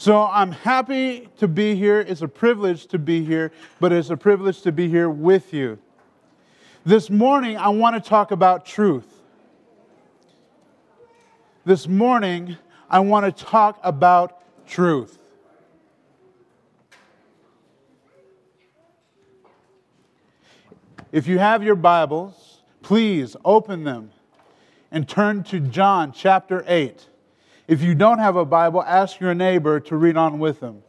So I'm happy to be here. It's a privilege to be here, but it's a privilege to be here with you. This morning, I want to talk about truth. This morning, I want to talk about truth. If you have your Bibles, please open them and turn to John chapter 8. If you don't have a Bible, ask your neighbor to read on with them.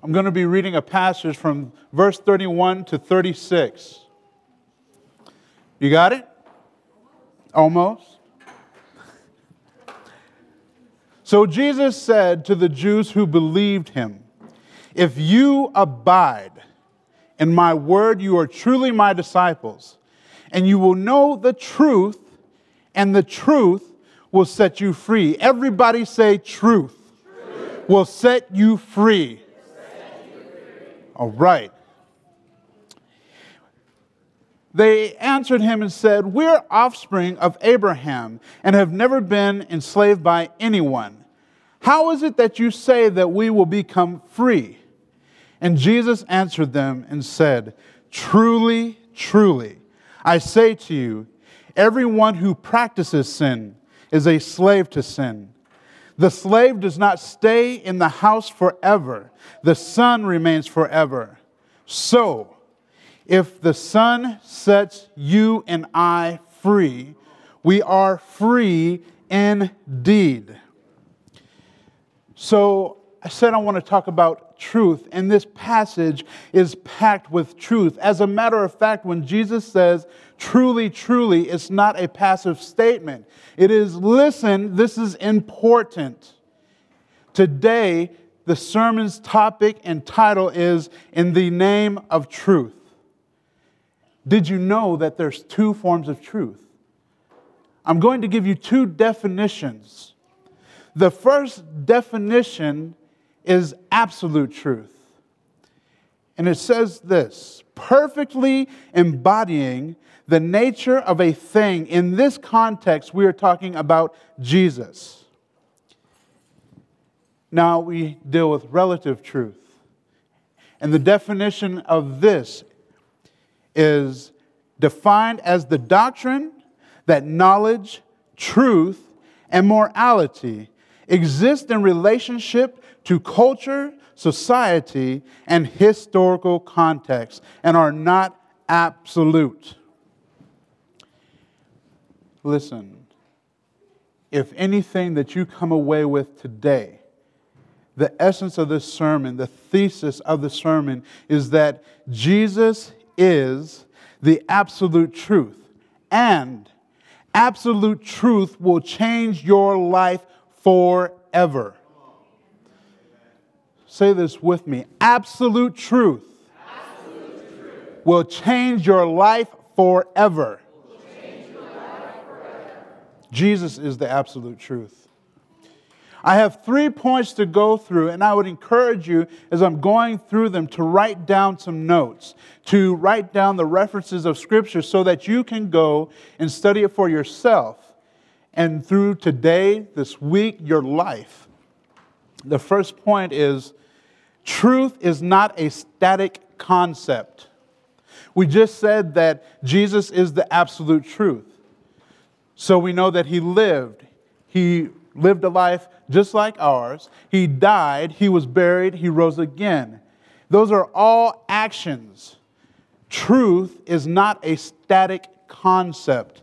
I'm going to be reading a passage from verse 31 to 36. You got it? Almost. So Jesus said to the Jews who believed him, If you abide in my word, you are truly my disciples, and you will know the truth, and the truth will set you free. Everybody say, truth, truth. will set you free. Set you free. All right. They answered him and said, We're offspring of Abraham and have never been enslaved by anyone. How is it that you say that we will become free? And Jesus answered them and said, Truly, truly, I say to you, Everyone who practices sin is a slave to sin. The slave does not stay in the house forever, the son remains forever. So, if the son sets you and I free, we are free indeed. So, I said I want to talk about truth, and this passage is packed with truth. As a matter of fact, when Jesus says, truly, truly, it's not a passive statement. It is, listen, this is important. Today, the sermon's topic and title is In the Name of Truth. Did you know that there's two forms of truth? I'm going to give you two definitions. The first definition is absolute truth. And it says this perfectly embodying the nature of a thing. In this context, we are talking about Jesus. Now we deal with relative truth. And the definition of this is defined as the doctrine that knowledge, truth, and morality exist in relationship to culture, society, and historical context and are not absolute. Listen, if anything that you come away with today, the essence of this sermon, the thesis of the sermon is that Jesus is the absolute truth. And absolute truth will change your life forever. Say this with me absolute truth, absolute truth. will change your life forever. Your life forever. Jesus is the absolute truth. I have three points to go through, and I would encourage you as I'm going through them to write down some notes, to write down the references of Scripture so that you can go and study it for yourself. And through today, this week, your life. The first point is Truth is not a static concept. We just said that Jesus is the absolute truth. So we know that he lived. He lived a life just like ours. He died, he was buried, he rose again. Those are all actions. Truth is not a static concept.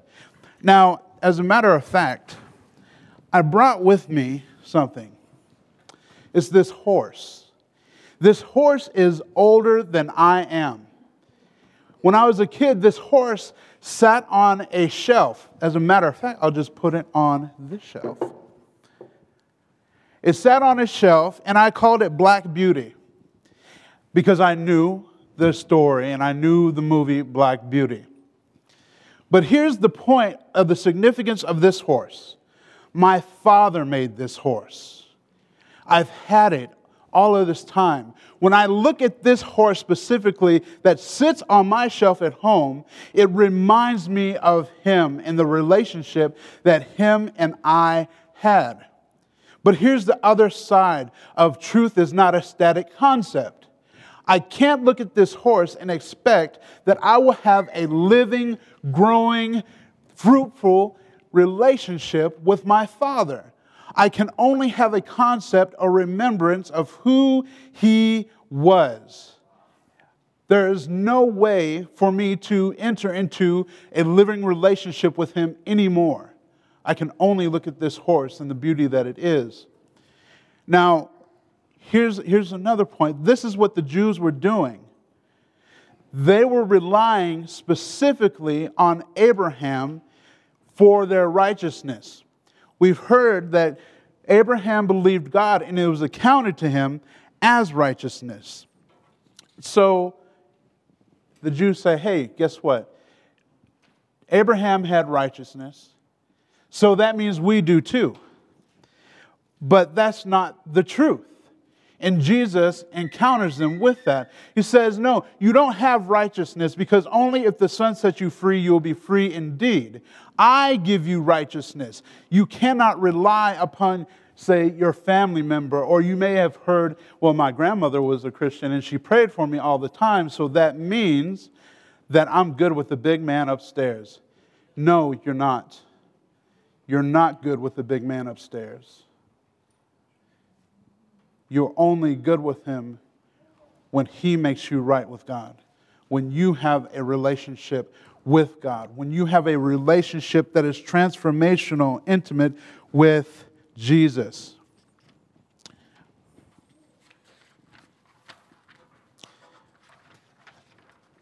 Now, as a matter of fact, I brought with me something. It's this horse. This horse is older than I am. When I was a kid, this horse sat on a shelf. As a matter of fact, I'll just put it on this shelf. It sat on a shelf, and I called it Black Beauty because I knew the story and I knew the movie Black Beauty. But here's the point of the significance of this horse my father made this horse. I've had it all of this time. When I look at this horse specifically that sits on my shelf at home, it reminds me of him and the relationship that him and I had. But here's the other side of truth is not a static concept. I can't look at this horse and expect that I will have a living, growing, fruitful relationship with my Father. I can only have a concept or remembrance of who He was. There is no way for me to enter into a living relationship with Him anymore. I can only look at this horse and the beauty that it is. Now, here's, here's another point. This is what the Jews were doing. They were relying specifically on Abraham for their righteousness. We've heard that Abraham believed God and it was accounted to him as righteousness. So the Jews say, hey, guess what? Abraham had righteousness, so that means we do too. But that's not the truth. And Jesus encounters them with that. He says, No, you don't have righteousness because only if the Son sets you free, you will be free indeed. I give you righteousness. You cannot rely upon, say, your family member, or you may have heard, Well, my grandmother was a Christian and she prayed for me all the time, so that means that I'm good with the big man upstairs. No, you're not. You're not good with the big man upstairs. You're only good with Him when He makes you right with God, when you have a relationship with God, when you have a relationship that is transformational, intimate with Jesus.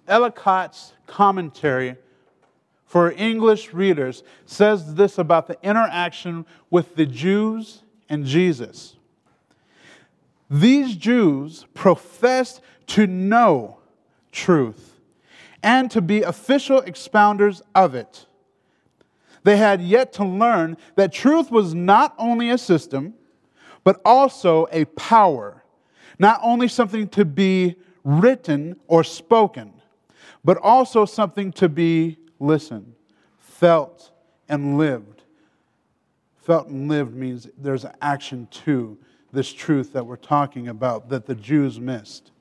Ellicott's commentary for English readers says this about the interaction with the Jews and Jesus. These Jews professed to know truth and to be official expounders of it. They had yet to learn that truth was not only a system, but also a power, not only something to be written or spoken, but also something to be listened, felt, and lived. Felt and lived means there's action too this truth that we're talking about that the Jews missed.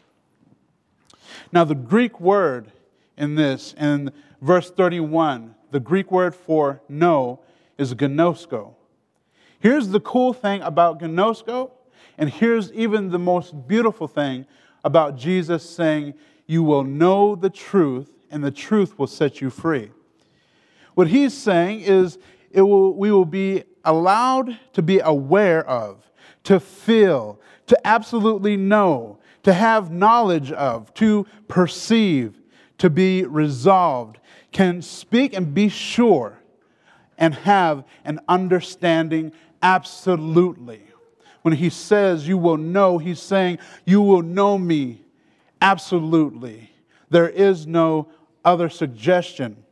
Now, the Greek word in this, in verse 31, the Greek word for know is gnosko. Here's the cool thing about gnosko, and here's even the most beautiful thing about Jesus saying, You will know the truth, and the truth will set you free. What he's saying is, it will, we will be allowed to be aware of to feel, to absolutely know, to have knowledge of, to perceive, to be resolved, can speak and be sure and have an understanding absolutely. When he says, You will know, he's saying, You will know me absolutely. There is no other suggestion.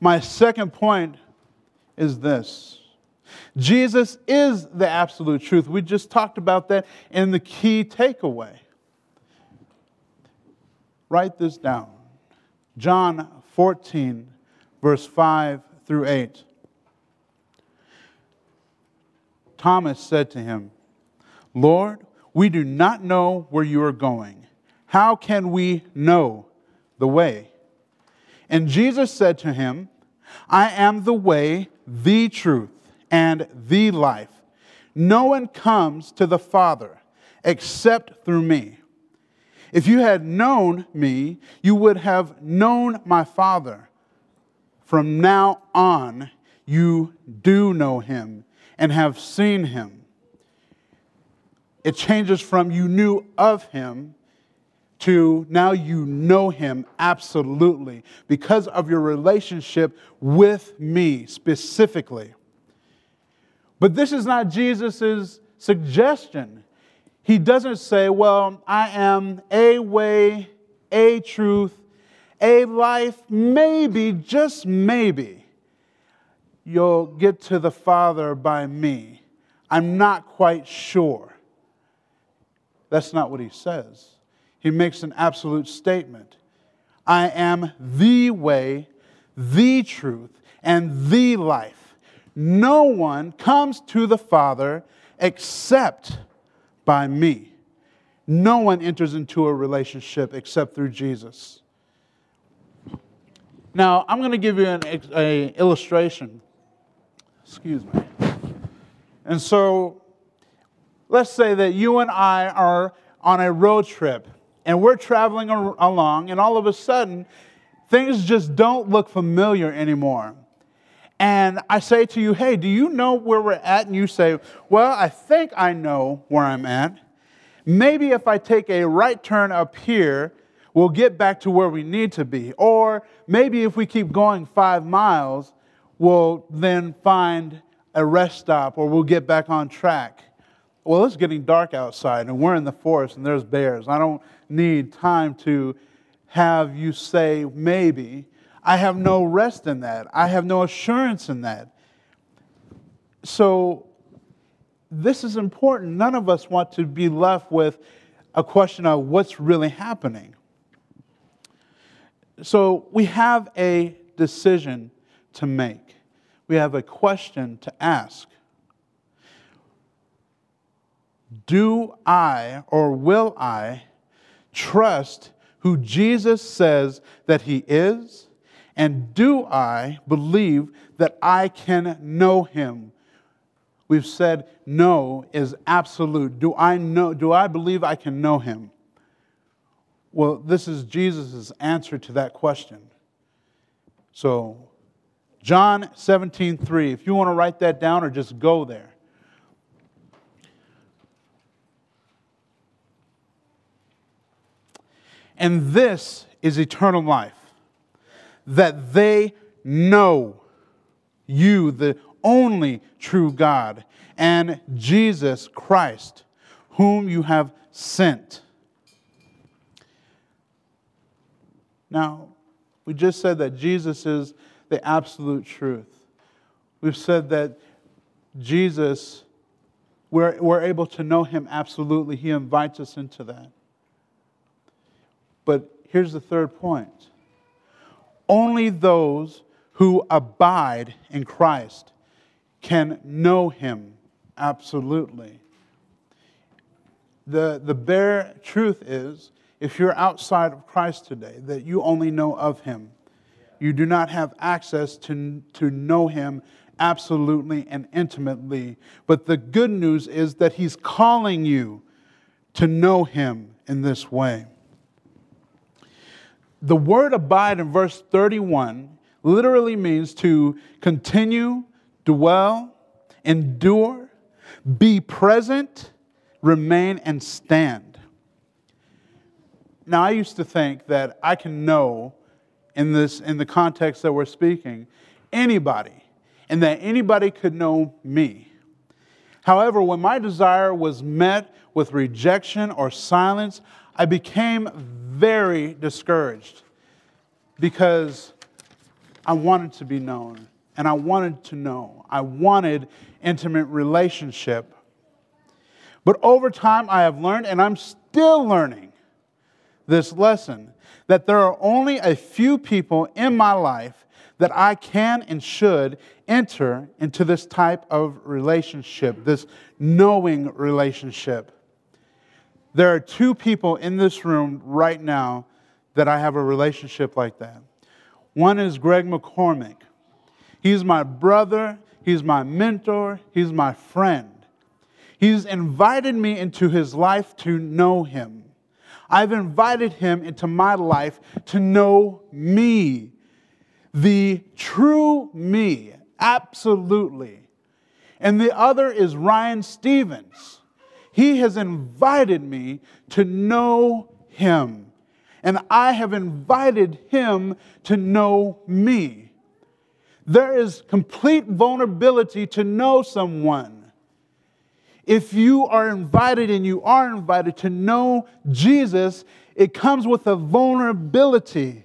My second point is this Jesus is the absolute truth. We just talked about that in the key takeaway. Write this down John 14, verse 5 through 8. Thomas said to him, Lord, we do not know where you are going. How can we know the way? And Jesus said to him, I am the way, the truth and the life. No one comes to the Father except through me. If you had known me, you would have known my Father. From now on, you do know him and have seen him. It changes from you knew of him to now you know him absolutely because of your relationship with me specifically. But this is not Jesus' suggestion. He doesn't say, Well, I am a way, a truth, a life, maybe, just maybe, you'll get to the Father by me. I'm not quite sure. That's not what he says. He makes an absolute statement I am the way, the truth, and the life. No one comes to the Father except by me. No one enters into a relationship except through Jesus. Now, I'm going to give you an a illustration. Excuse me. And so, let's say that you and I are on a road trip and we're traveling along, and all of a sudden, things just don't look familiar anymore. And I say to you, hey, do you know where we're at? And you say, well, I think I know where I'm at. Maybe if I take a right turn up here, we'll get back to where we need to be. Or maybe if we keep going five miles, we'll then find a rest stop or we'll get back on track. Well, it's getting dark outside and we're in the forest and there's bears. I don't need time to have you say maybe. I have no rest in that. I have no assurance in that. So, this is important. None of us want to be left with a question of what's really happening. So, we have a decision to make, we have a question to ask. Do I or will I trust who Jesus says that he is? And do I believe that I can know him? We've said no is absolute. Do I know do I believe I can know him? Well, this is Jesus' answer to that question. So, John 17, 3. If you want to write that down or just go there. And this is eternal life, that they know you, the only true God, and Jesus Christ, whom you have sent. Now, we just said that Jesus is the absolute truth. We've said that Jesus, we're, we're able to know him absolutely. He invites us into that. But here's the third point only those who abide in Christ can know him absolutely. The, the bare truth is, if you're outside of Christ today, that you only know of him. You do not have access to, to know him absolutely and intimately. But the good news is that he's calling you to know him in this way. The word abide in verse 31 literally means to continue, dwell, endure, be present, remain, and stand. Now, I used to think that I can know in this in the context that we're speaking anybody and that anybody could know me. However, when my desire was met with rejection or silence, I became very discouraged because I wanted to be known and I wanted to know. I wanted intimate relationship. But over time, I have learned, and I'm still learning this lesson, that there are only a few people in my life that I can and should enter into this type of relationship, this knowing relationship. There are two people in this room right now that I have a relationship like that. One is Greg McCormick. He's my brother, he's my mentor, he's my friend. He's invited me into his life to know him. I've invited him into my life to know me, the true me, absolutely. And the other is Ryan Stevens. He has invited me to know Him. And I have invited Him to know me. There is complete vulnerability to know someone. If you are invited and you are invited to know Jesus, it comes with a vulnerability.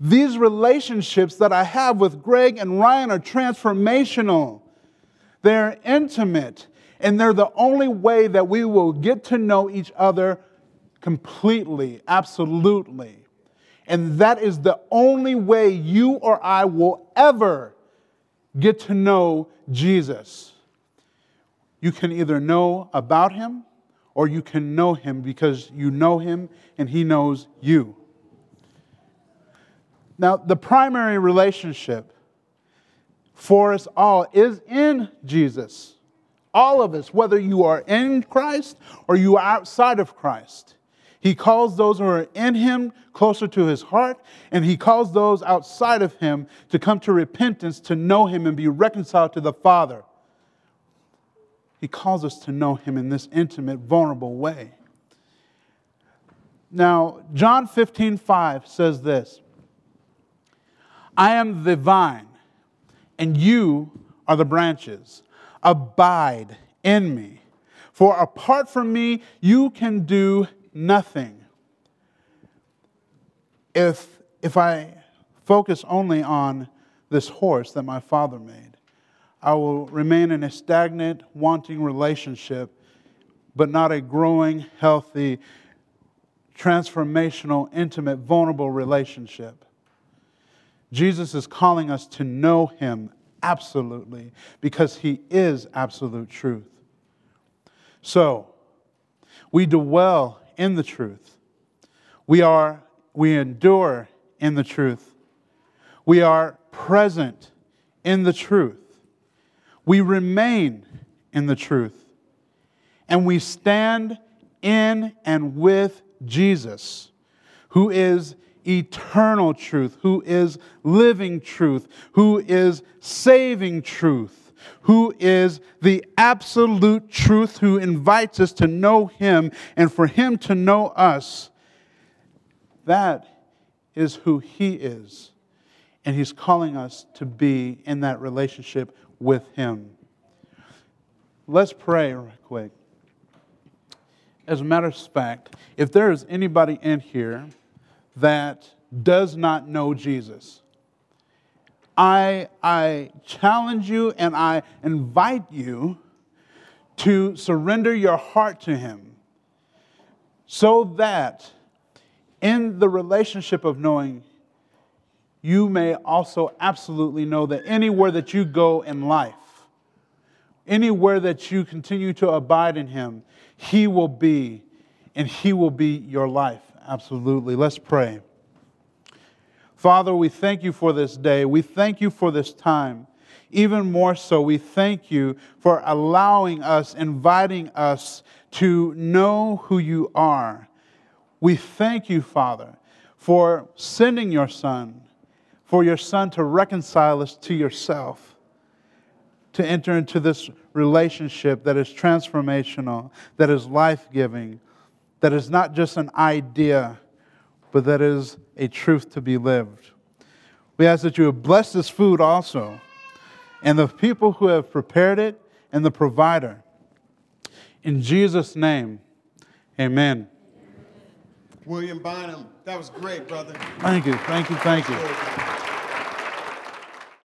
These relationships that I have with Greg and Ryan are transformational. They're intimate and they're the only way that we will get to know each other completely, absolutely. And that is the only way you or I will ever get to know Jesus. You can either know about him or you can know him because you know him and he knows you. Now, the primary relationship for us all is in Jesus. All of us, whether you are in Christ or you are outside of Christ. He calls those who are in Him closer to His heart, and He calls those outside of Him to come to repentance, to know Him, and be reconciled to the Father. He calls us to know Him in this intimate, vulnerable way. Now, John 15, 5 says this I am the vine, and you are the branches. Abide in me. For apart from me, you can do nothing. If, if I focus only on this horse that my father made, I will remain in a stagnant, wanting relationship, but not a growing, healthy, transformational, intimate, vulnerable relationship. Jesus is calling us to know him absolutely because he is absolute truth. So, we dwell in the truth. We are we endure in the truth. We are present in the truth. We remain in the truth. And we stand in and with Jesus, who is eternal truth, who is living truth, who is saving truth, who is the absolute truth, who invites us to know Him and for Him to know us. That is who He is. And He's calling us to be in that relationship with Him. Let's pray real quick. As a matter of fact, if there is anybody in here that does not know Jesus, I, I challenge you and I invite you to surrender your heart to Him so that in the relationship of knowing, you may also absolutely know that anywhere that you go in life, anywhere that you continue to abide in Him, He will be, and He will be your life. Absolutely. Let's pray. Father, we thank you for this day. We thank you for this time. Even more so, we thank you for allowing us, inviting us to know who you are. We thank you, Father, for sending your Son, for your Son to reconcile us to yourself, to enter into this relationship that is transformational, that is life giving, that is not just an idea but that is a truth to be lived. We ask that you would bless this food also, and the people who have prepared it, and the provider. In Jesus' name, amen. William Bynum, that was great, brother. Thank you, thank you, thank you.